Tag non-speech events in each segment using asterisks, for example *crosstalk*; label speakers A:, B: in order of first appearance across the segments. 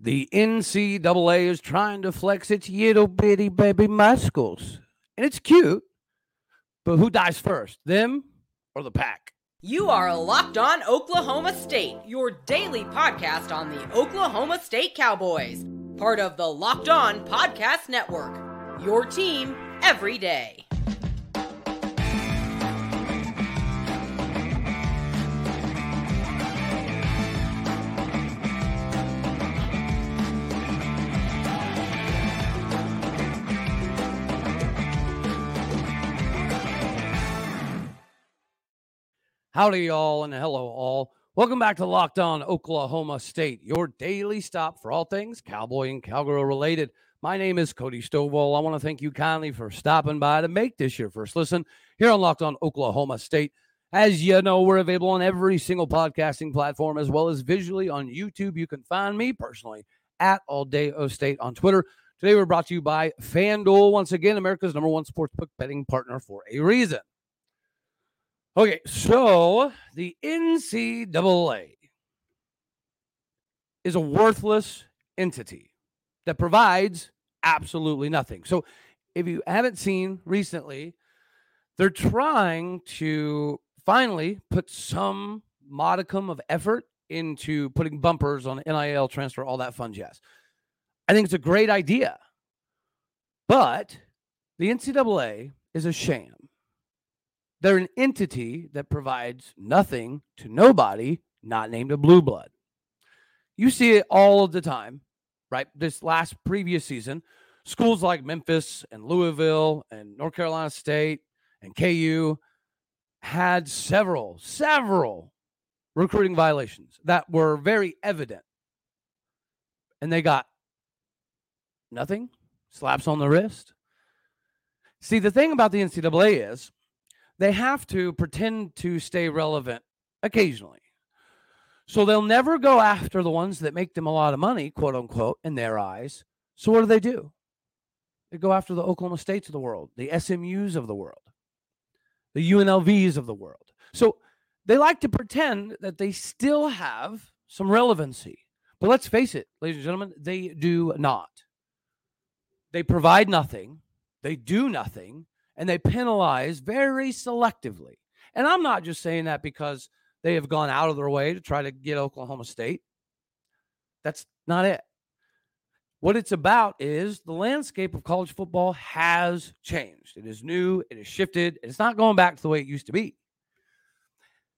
A: The NCAA is trying to flex its little bitty baby muscles. And it's cute, but who dies first, them or the pack?
B: You are locked on Oklahoma State, your daily podcast on the Oklahoma State Cowboys, part of the Locked On Podcast Network. Your team every day.
A: Howdy, y'all, and hello, all. Welcome back to Locked On Oklahoma State, your daily stop for all things cowboy and cowgirl related. My name is Cody Stovall. I want to thank you kindly for stopping by to make this your first listen here on Locked On Oklahoma State. As you know, we're available on every single podcasting platform as well as visually on YouTube. You can find me personally at All Day O State on Twitter. Today, we're brought to you by FanDuel, once again, America's number one sportsbook betting partner for a reason. Okay, so the NCAA is a worthless entity that provides absolutely nothing. So if you haven't seen recently, they're trying to finally put some modicum of effort into putting bumpers on NIL transfer, all that fun jazz. I think it's a great idea. But the NCAA is a sham. They're an entity that provides nothing to nobody not named a blue blood. You see it all of the time, right? This last previous season, schools like Memphis and Louisville and North Carolina State and KU had several, several recruiting violations that were very evident. And they got nothing, slaps on the wrist. See, the thing about the NCAA is they have to pretend to stay relevant occasionally. So they'll never go after the ones that make them a lot of money, quote unquote, in their eyes. So what do they do? They go after the Oklahoma States of the world, the SMUs of the world, the UNLVs of the world. So they like to pretend that they still have some relevancy. But let's face it, ladies and gentlemen, they do not. They provide nothing, they do nothing, and they penalize very selectively. And I'm not just saying that because they have gone out of their way to try to get Oklahoma State. That's not it. What it's about is the landscape of college football has changed. It is new, it has shifted, it's not going back to the way it used to be.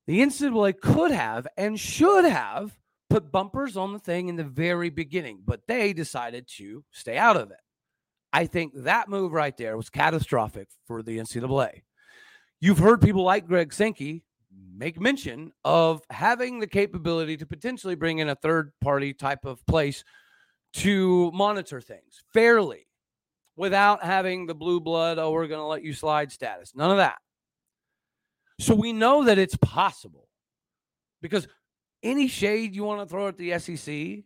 A: The NCAA could have and should have put bumpers on the thing in the very beginning, but they decided to stay out of it. I think that move right there was catastrophic for the NCAA. You've heard people like Greg Sankey make mention of having the capability to potentially bring in a third party type of place to monitor things fairly without having the blue blood, oh, we're going to let you slide status. None of that. So we know that it's possible because any shade you want to throw at the SEC,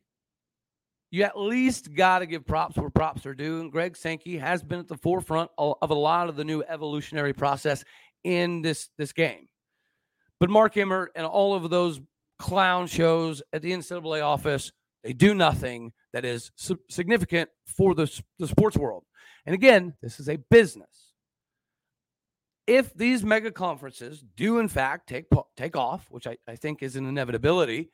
A: you at least got to give props where props are due. And Greg Sankey has been at the forefront of a lot of the new evolutionary process in this this game. But Mark Emmert and all of those clown shows at the NCAA office, they do nothing that is significant for the, the sports world. And again, this is a business. If these mega conferences do in fact take take off, which I, I think is an inevitability,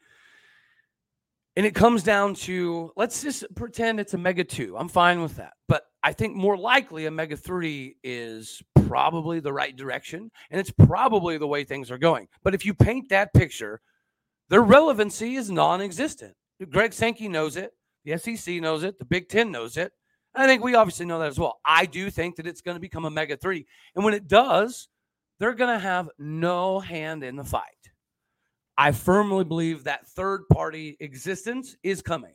A: and it comes down to let's just pretend it's a mega two. I'm fine with that. But I think more likely a mega three is probably the right direction. And it's probably the way things are going. But if you paint that picture, their relevancy is non existent. Greg Sankey knows it. The SEC knows it. The Big Ten knows it. I think we obviously know that as well. I do think that it's going to become a mega three. And when it does, they're going to have no hand in the fight. I firmly believe that third party existence is coming,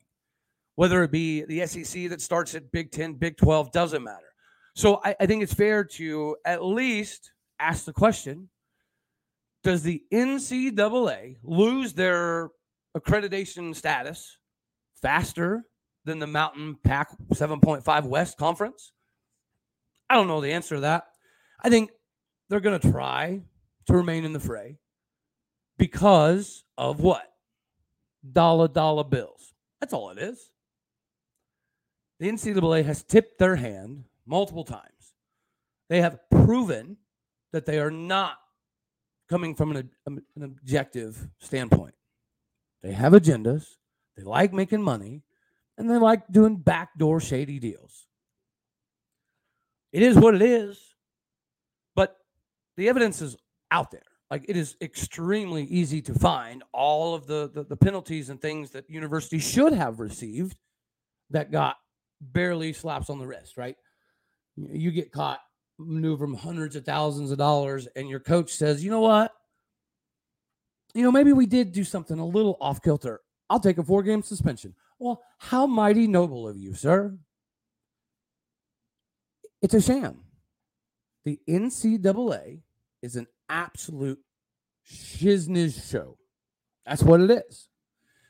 A: whether it be the SEC that starts at Big 10, Big 12, doesn't matter. So I, I think it's fair to at least ask the question Does the NCAA lose their accreditation status faster than the Mountain Pac 7.5 West Conference? I don't know the answer to that. I think they're going to try to remain in the fray because of what? Dollar dollar bills. That's all it is. the NCAA has tipped their hand multiple times. They have proven that they are not coming from an, an objective standpoint. They have agendas, they like making money, and they like doing backdoor shady deals. It is what it is, but the evidence is out there. Like it is extremely easy to find all of the, the, the penalties and things that universities should have received that got barely slaps on the wrist, right? You get caught maneuvering hundreds of thousands of dollars, and your coach says, you know what? You know, maybe we did do something a little off kilter. I'll take a four game suspension. Well, how mighty noble of you, sir. It's a sham. The NCAA is an absolute shizniz show. That's what it is.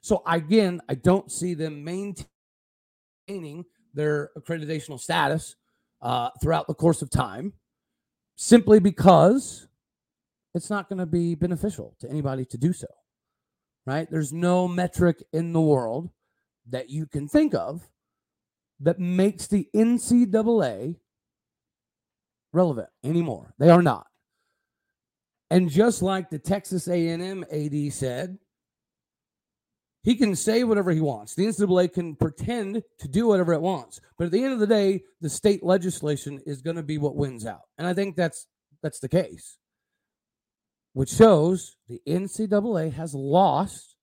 A: So again, I don't see them maintaining their accreditational status uh, throughout the course of time, simply because it's not going to be beneficial to anybody to do so. Right? There's no metric in the world that you can think of that makes the NCAA relevant anymore. They are not. And just like the Texas A&M AD said, he can say whatever he wants. The NCAA can pretend to do whatever it wants, but at the end of the day, the state legislation is going to be what wins out, and I think that's that's the case, which shows the NCAA has lost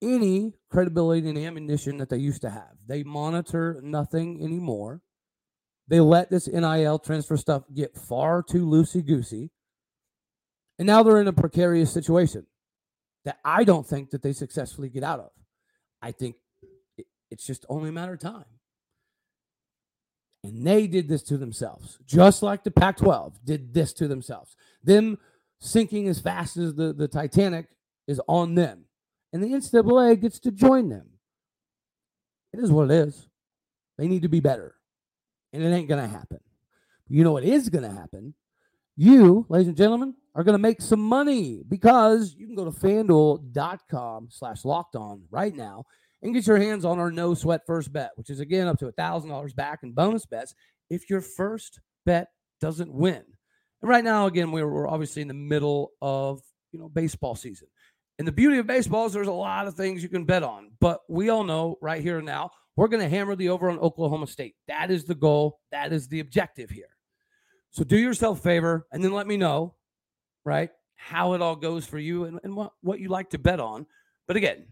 A: any credibility and ammunition that they used to have. They monitor nothing anymore. They let this NIL transfer stuff get far too loosey goosey. And now they're in a precarious situation that I don't think that they successfully get out of. I think it's just only a matter of time. And they did this to themselves, just like the Pac 12 did this to themselves. Them sinking as fast as the, the Titanic is on them. And the NCAA gets to join them. It is what it is. They need to be better. And it ain't going to happen. You know what is going to happen? You, ladies and gentlemen, are going to make some money because you can go to fanduel.com slash locked on right now and get your hands on our no sweat first bet, which is again up to a thousand dollars back in bonus bets if your first bet doesn't win. And right now, again, we're, we're obviously in the middle of you know baseball season. And the beauty of baseball is there's a lot of things you can bet on. But we all know right here and now, we're going to hammer the over on Oklahoma State. That is the goal. That is the objective here. So do yourself a favor and then let me know right? How it all goes for you and, and what, what you like to bet on. But again,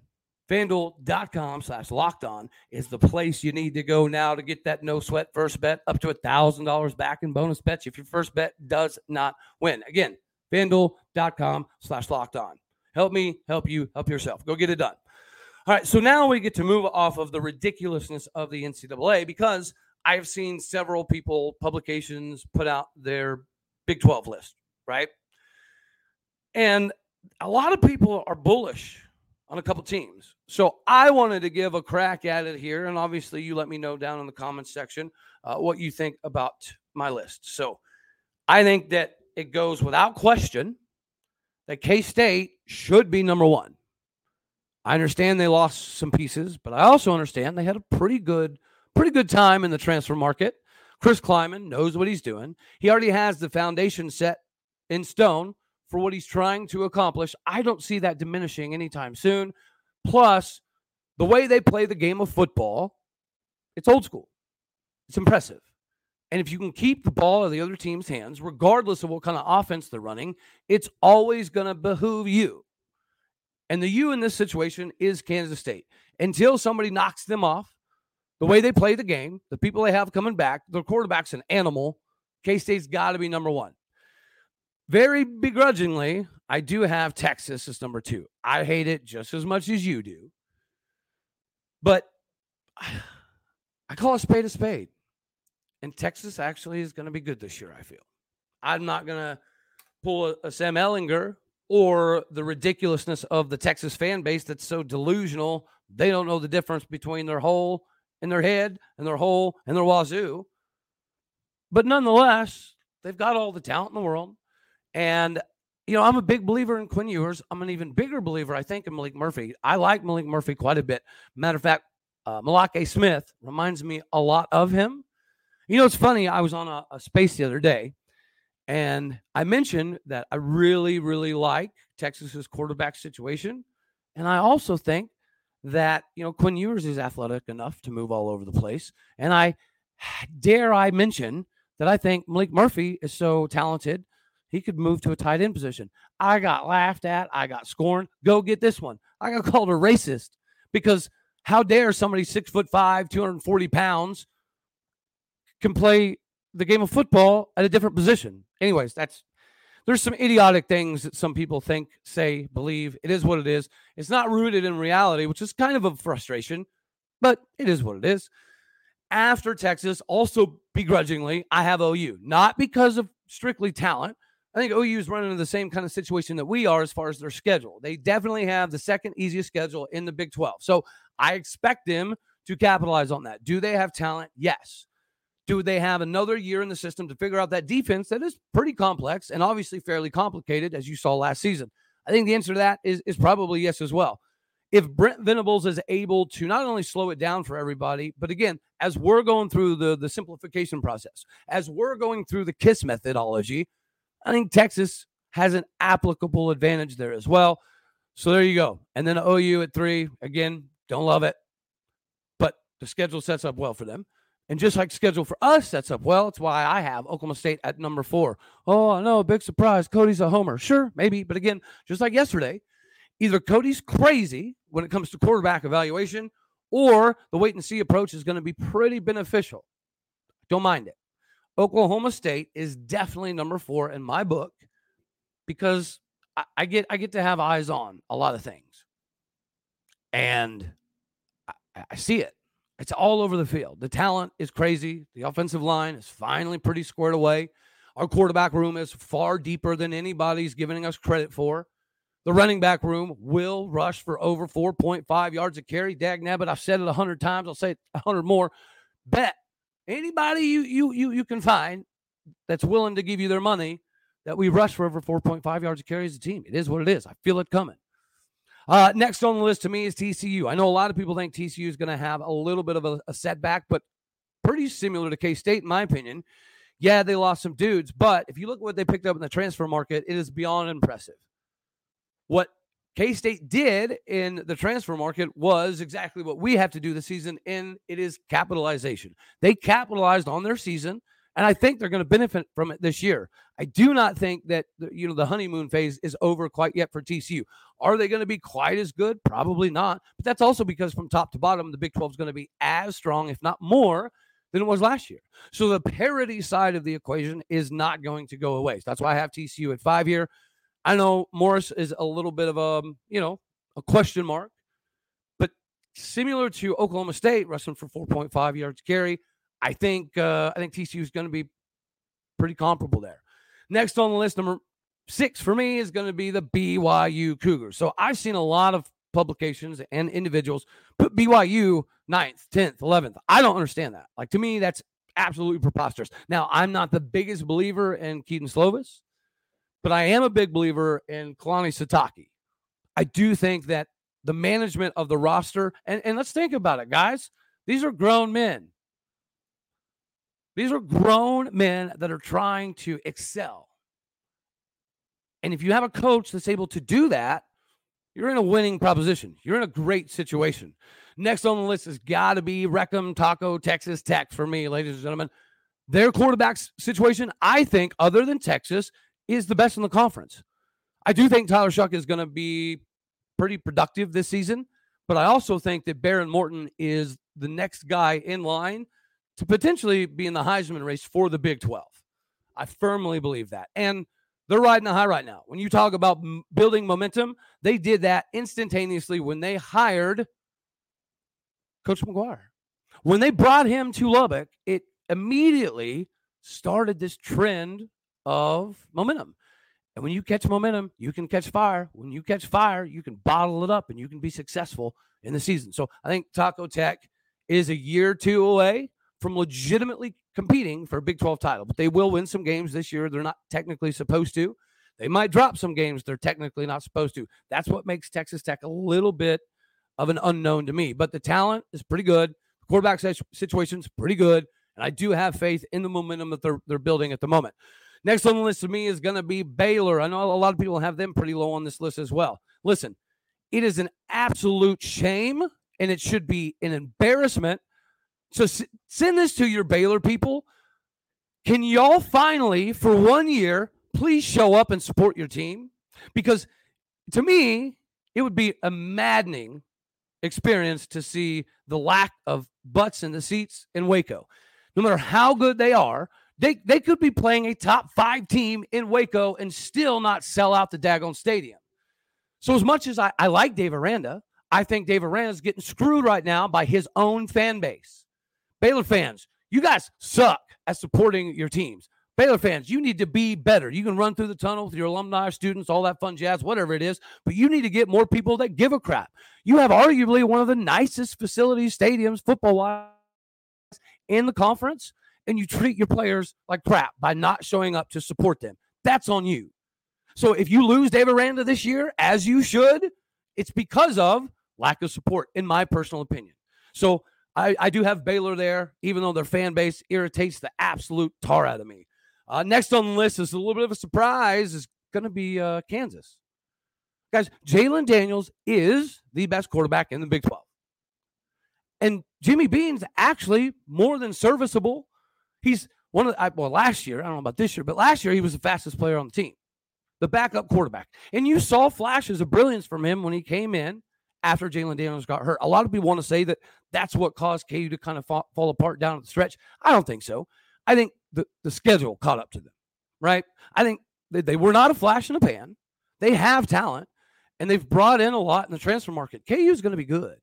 A: fanduel.com slash locked on is the place you need to go now to get that no sweat first bet up to a thousand dollars back in bonus bets if your first bet does not win. Again, fanduel.com slash locked on. Help me, help you, help yourself. Go get it done. All right, so now we get to move off of the ridiculousness of the NCAA because I have seen several people, publications put out their Big 12 list, right? And a lot of people are bullish on a couple teams. So I wanted to give a crack at it here. And obviously, you let me know down in the comments section uh, what you think about my list. So I think that it goes without question that K State should be number one. I understand they lost some pieces, but I also understand they had a pretty good, pretty good time in the transfer market. Chris Klieman knows what he's doing. He already has the foundation set in stone for what he's trying to accomplish. I don't see that diminishing anytime soon. Plus, the way they play the game of football, it's old school. It's impressive. And if you can keep the ball in the other team's hands, regardless of what kind of offense they're running, it's always going to behoove you. And the you in this situation is Kansas State. Until somebody knocks them off, the way they play the game, the people they have coming back, their quarterback's an animal. K State's got to be number one very begrudgingly, I do have Texas as number two. I hate it just as much as you do. But *sighs* I call a spade a spade. And Texas actually is going to be good this year, I feel. I'm not going to pull a, a Sam Ehlinger or the ridiculousness of the Texas fan base that's so delusional. They don't know the difference between their hole in their head and their hole and their wazoo. But nonetheless, they've got all the talent in the world. And you know, I'm a big believer in Quinn Ewers. I'm an even bigger believer, I think, in Maalik Murphy. I like Maalik Murphy quite a bit. Matter of fact, uh, Malake Smith reminds me a lot of him. You know, it's funny. I was on a, a space the other day, and I mentioned that I really, really like Texas's quarterback situation, and I also think that you know Quinn Ewers is athletic enough to move all over the place, and I *sighs* dare I mention that I think Maalik Murphy is so talented he could move to a tight end position. I got laughed at. I got scorned. Go get this one. I got *laughs* called a racist because how dare somebody six foot five, 240 pounds can play the game of football at a different position? Anyways, that's there's some idiotic things that some people think, say, believe. It is what it is. It's not rooted in reality, which is kind of a frustration, but it is what it is. After Texas, also begrudgingly, I have OU, not because of strictly talent, I think OU is running into the same kind of situation that we are as far as their schedule. They definitely have the second easiest schedule in the Big 12. So I expect them to capitalize on that. Do they have talent? Yes. Do they have another year in the system to figure out that defense that is pretty complex and obviously fairly complicated, as you saw last season? I think the answer to that is, is probably yes as well. If Brent Venables is able to not only slow it down for everybody, but again, as we're going through the, the simplification process, as we're going through the KISS methodology, I think Texas has an applicable advantage there as well. So there you go. And then OU at three. Again, don't love it, but the schedule sets up well for them. And just like schedule for us sets up well, it's why I have Oklahoma State at number four. Oh, I know, big surprise. Cody's a homer. Sure, maybe. But again, just like yesterday, either Cody's crazy when it comes to quarterback evaluation, or the wait and see approach is going to be pretty beneficial. Don't mind it. Oklahoma State is definitely number four in my book because I, I get I get to have eyes on a lot of things, and I, I see it. It's all over the field. The talent is crazy. The offensive line is finally pretty squared away. Our quarterback room is far deeper than anybody's giving us credit for. The running back room will rush for over 4.5 yards a carry. Dag nabbit, I've said it a hundred times. I'll say it a hundred more. Bet anybody you you you you can find that's willing to give you their money that we rush for over 4.5 yards of carry as a team. It is what it is. I feel it coming. Uh, next on the list to me is TCU. I know a lot of people think TCU is going to have a little bit of a, a setback, but pretty similar to K State, in my opinion. Yeah, they lost some dudes, but if you look at what they picked up in the transfer market, it is beyond impressive. What K State did in the transfer market was exactly what we have to do this season, and it is capitalization. They capitalized on their season, and I think they're going to benefit from it this year. I do not think that you know the honeymoon phase is over quite yet for TCU. Are they going to be quite as good? Probably not. But that's also because from top to bottom, the Big 12 is going to be as strong, if not more, than it was last year. So the parity side of the equation is not going to go away. So that's why I have TCU at five here. I know Morris is a little bit of a, you know, a question mark, but similar to Oklahoma State, rushing for 4.5 yards carry, I think uh, I think TCU is going to be pretty comparable there. Next on the list, number six for me is going to be the BYU Cougars. So I've seen a lot of publications and individuals put BYU ninth, 10th, 11th. I don't understand that. Like to me, that's absolutely preposterous. Now, I'm not the biggest believer in Kedon Slovis but I am a big believer in Kalani Sitake. I do think that the management of the roster, and, and let's think about it, guys. These are grown men. These are grown men that are trying to excel. And if you have a coach that's able to do that, you're in a winning proposition. You're in a great situation. Next on the list has got to be Wreck-'Em Taco Texas Tech for me, ladies and gentlemen. Their quarterback situation, I think, other than Texas, is the best in the conference. I do think Tyler Shough is going to be pretty productive this season, but I also think that Behren Morton is the next guy in line to potentially be in the Heisman race for the Big 12. I firmly believe that. And they're riding the high right now. When you talk about m- building momentum, they did that instantaneously when they hired Coach McGuire. When they brought him to Lubbock, it immediately started this trend of momentum. And when you catch momentum, you can catch fire. When you catch fire, you can bottle it up and you can be successful in the season. So I think Taco Tech is a year or two away from legitimately competing for a Big 12 title, but they will win some games this year. They're not technically supposed to. They might drop some games they're technically not supposed to. That's what makes Texas Tech a little bit of an unknown to me. But the talent is pretty good. The quarterback situation is pretty good. And I do have faith in the momentum that they're, they're building at the moment. Next on the list to me is going to be Baylor. I know a lot of people have them pretty low on this list as well. Listen, it is an absolute shame and it should be an embarrassment. So s- send this to your Baylor people. Can y'all finally, for one year, please show up and support your team? Because to me, it would be a maddening experience to see the lack of butts in the seats in Waco. No matter how good they are, they, they could be playing a top five team in Waco and still not sell out the Dagon Stadium. So, as much as I, I like Dave Aranda, I think Dave Aranda is getting screwed right now by his own fan base. Baylor fans, you guys suck at supporting your teams. Baylor fans, you need to be better. You can run through the tunnel with your alumni, students, all that fun jazz, whatever it is, but you need to get more people that give a crap. You have arguably one of the nicest facilities, stadiums, football wise, in the conference, and you treat your players like crap by not showing up to support them. That's on you. So if you lose Dave Aranda this year, as you should, it's because of lack of support, in my personal opinion. So I, I do have Baylor there, even though their fan base irritates the absolute tar out of me. Uh, next on the list is a little bit of a surprise. Is going to be uh, Kansas. Guys, Jalon Daniels is the best quarterback in the Big 12. And Jimmy Bean's actually more than serviceable. He's one of the, I, well, last year, I don't know about this year, but last year he was the fastest player on the team, the backup quarterback. And you saw flashes of brilliance from him when he came in after Jalon Daniels got hurt. A lot of people want to say that that's what caused KU to kind of fall, fall apart down the stretch. I don't think so. I think the, the schedule caught up to them, right? I think they, they were not a flash in the pan. They have talent and they've brought in a lot in the transfer market. KU is going to be good.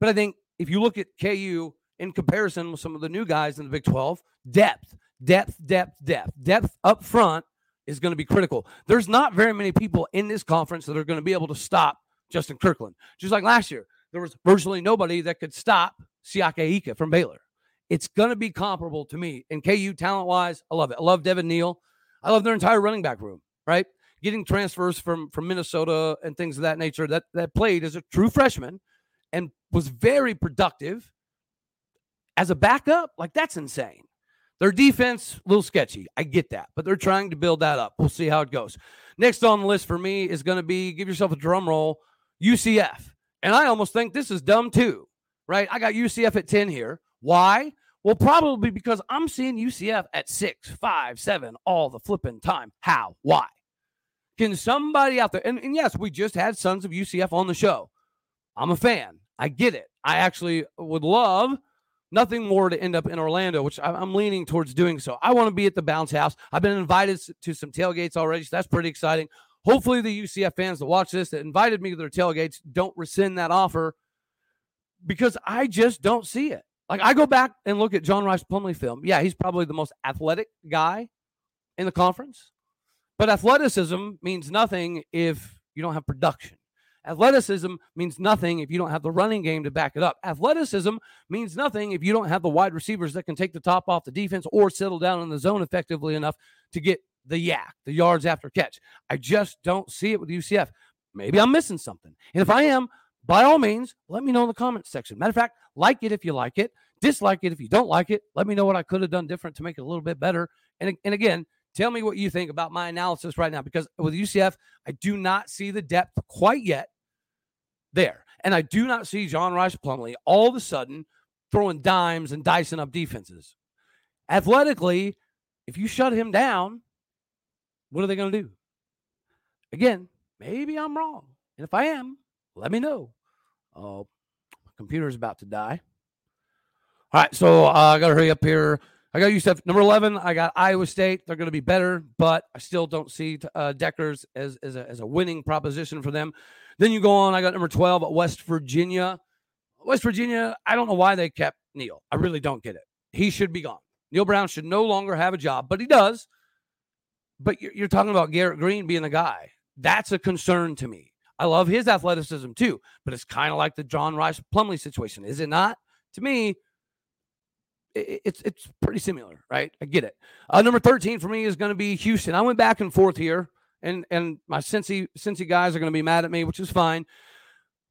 A: But I think if you look at KU in comparison with some of the new guys in the Big 12, depth, depth, depth, depth, depth up front is going to be critical. There's not very many people in this conference that are going to be able to stop Justin Kirkland. Just like last year, there was virtually nobody that could stop Siaki Ika from Baylor. It's going to be comparable to me. And KU talent wise, I love it. I love Devin Neal. I love their entire running back room, right? Getting transfers from from Minnesota and things of that nature that that played as a true freshman and was very productive as a backup. Like that's insane. Their defense, a little sketchy. I get that, but they're trying to build that up. We'll see how it goes. Next on the list for me is going to be give yourself a drum roll, UCF. And I almost think this is dumb too, right? I got UCF at 10 here. Why? Well, probably because I'm seeing UCF at six, five, seven all the flipping time. How? Why? Can somebody out there, and, and yes, we just had Sons of UCF on the show. I'm a fan. I get it. I actually would love nothing more to end up in Orlando, which I'm leaning towards doing so. I want to be at the bounce house. I've been invited to some tailgates already, so that's pretty exciting. Hopefully, the UCF fans that watch this that invited me to their tailgates don't rescind that offer because I just don't see it. Like I go back and look at John Rhys Plumlee film. Yeah, he's probably the most athletic guy in the conference. But athleticism means nothing if you don't have production. Athleticism means nothing if you don't have the running game to back it up. Athleticism means nothing if you don't have the wide receivers that can take the top off the defense or settle down in the zone effectively enough to get the YAC, the yards after catch. I just don't see it with UCF. Maybe I'm missing something. And if I am, by all means, let me know in the comments section. Matter of fact, like it if you like it, dislike it if you don't like it. Let me know what I could have done different to make it a little bit better. And, and again, tell me what you think about my analysis right now because with UCF, I do not see the depth quite yet there. And I do not see John Rhys Plumlee all of a sudden throwing dimes and dicing up defenses. Athletically, if you shut him down, what are they going to do? Again, maybe I'm wrong. And if I am, let me know. Oh, my computer's about to die. All right, so uh, I got to hurry up here. I got UCF number 11. I got Iowa State. They're going to be better, but I still don't see uh, Dekkers as, as, a, as a winning proposition for them. Then you go on. I got number 12 at West Virginia. West Virginia, I don't know why they kept Neal. I really don't get it. He should be gone. Neal Brown should no longer have a job, but he does. But you're, you're talking about Garrett Green being the guy. That's a concern to me. I love his athleticism too, but it's kind of like the John Rhys Plumlee situation, is it not? To me, it's it's pretty similar, right? I get it. Uh, number 13 for me is going to be Houston. I went back and forth here, and and my Cincy Cincy guys are going to be mad at me, which is fine.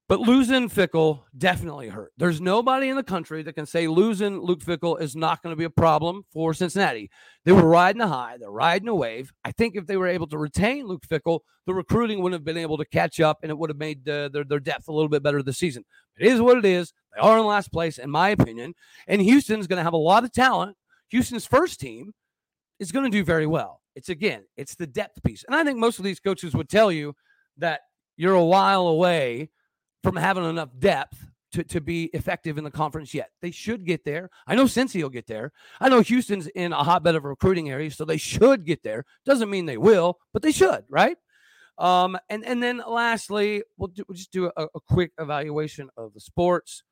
A: But losing Fickell definitely hurt. There's nobody in the country that can say losing Luke Fickell is not going to be a problem for Cincinnati. They were riding a high, they're riding a wave. I think if they were able to retain Luke Fickell, the recruiting wouldn't have been able to catch up and it would have made their, their depth a little bit better this season. It is what it is. They are in last place, in my opinion. And Houston's going to have a lot of talent. Houston's first team is going to do very well. It's again, it's the depth piece. And I think most of these coaches would tell you that you're a while away from having enough depth to, to be effective in the conference yet. They should get there. I know Cincy will get there. I know Houston's in a hotbed of recruiting areas, so they should get there. Doesn't mean they will, but they should, right? Um, and and then lastly, we'll, do, we'll just do a, a quick evaluation of the sports.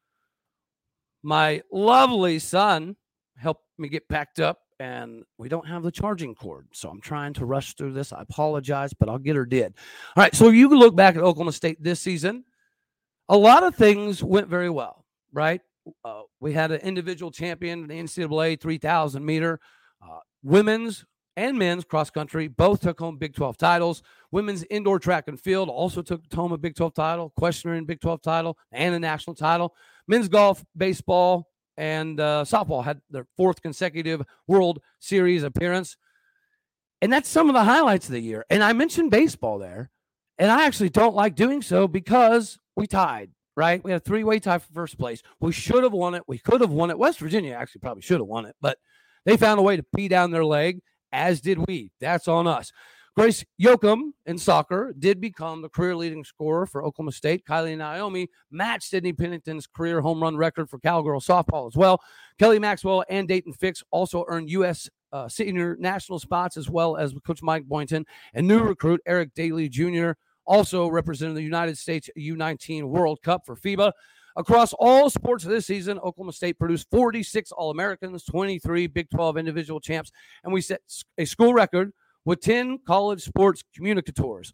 A: My lovely son helped me get packed up, and we don't have the charging cord, so I'm trying to rush through this. I apologize, but I'll get her did. All right, so you can look back at Oklahoma State this season a lot of things went very well, right? Uh, we had an individual champion in the NCAA 3000 meter. Uh, women's and men's cross country both took home Big 12 titles. Women's indoor track and field also took home a Big 12 title, questioning Big 12 title, and a national title. Men's golf, baseball, and uh, softball had their fourth consecutive World Series appearance. And that's some of the highlights of the year. And I mentioned baseball there. And I actually don't like doing so because we tied, right? We had a three way tie for first place. We should have won it. We could have won it. West Virginia actually probably should have won it, but they found a way to pee down their leg, as did we. That's on us. Grace Yochum in soccer did become the career leading scorer for Oklahoma State. Kiley Naomi matched Sydney Pennington's career home run record for Cowgirl softball as well. Kelly Maxwell and Daton Fix also earned U.S. Uh, senior national spots as well as Coach Mike Boynton and new recruit Eric Dailey Jr also representing the United States U19 World Cup for FIBA. Across all sports this season, Oklahoma State produced 46 All Americans, 23 Big 12 individual champs, and we set a school record with 10 college sports communicators.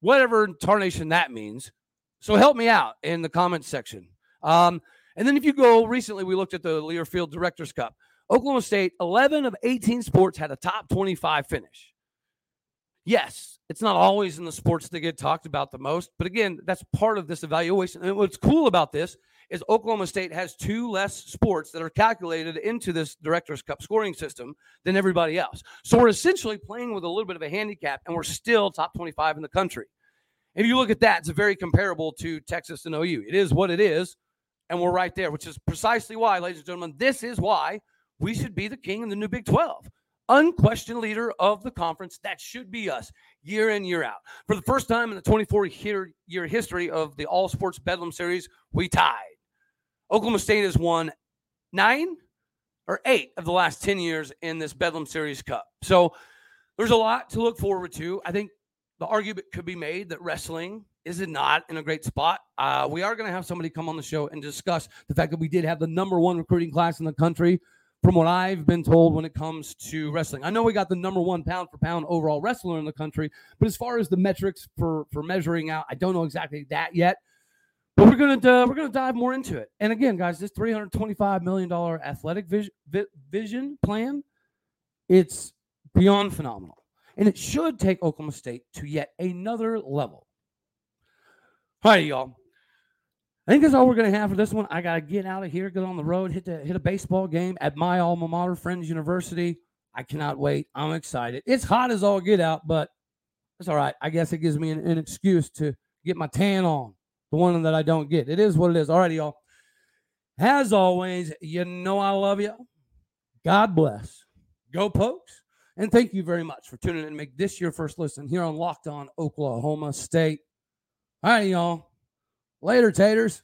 A: Whatever tarnation that means. So help me out in the comments section. Um, and then if you go recently, we looked at the Learfield Directors Cup. Oklahoma State, 11 of 18 sports had a top 25 finish. Yes, it's not always in the sports that get talked about the most, but again, that's part of this evaluation. And what's cool about this is Oklahoma State has two less sports that are calculated into this Directors Cup scoring system than everybody else. So we're essentially playing with a little bit of a handicap, and we're still top 25 in the country. If you look at that, it's very comparable to Texas and OU. It is what it is, and we're right there, which is precisely why, ladies and gentlemen, this is why we should be the king in the new Big 12 unquestioned leader of the conference. That should be us year in, year out. For the first time in the 24 year history of the All Sports Bedlam Series, we tied. Oklahoma State has won nine or eight of the last 10 years in this Bedlam Series Cup. So there's a lot to look forward to. I think the argument could be made that wrestling is it not in a great spot. Uh, we are going to have somebody come on the show and discuss the fact that we did have the number one recruiting class in the country from what I've been told when it comes to wrestling. I know we got the number one pound for pound overall wrestler in the country, but as far as the metrics for for measuring out, I don't know exactly that yet. But we're gonna uh, we're gonna dive more into it. And again, guys, this 325 million dollar athletic vision, vision plan, it's beyond phenomenal, and it should take Oklahoma State to yet another level. All right, y'all. I think that's all we're going to have for this one. I got to get out of here, get on the road, hit the, hit a baseball game at my alma mater, Friends University. I cannot wait. I'm excited. It's hot as all get out, but it's all right. I guess it gives me an, an excuse to get my tan on, the one that I don't get. It is what it is. All right, y'all. As always, you know I love you. God bless. Go Pokes. And thank you very much for tuning in and make this your first listen here on Locked On Oklahoma State. All right, y'all. Later, taters.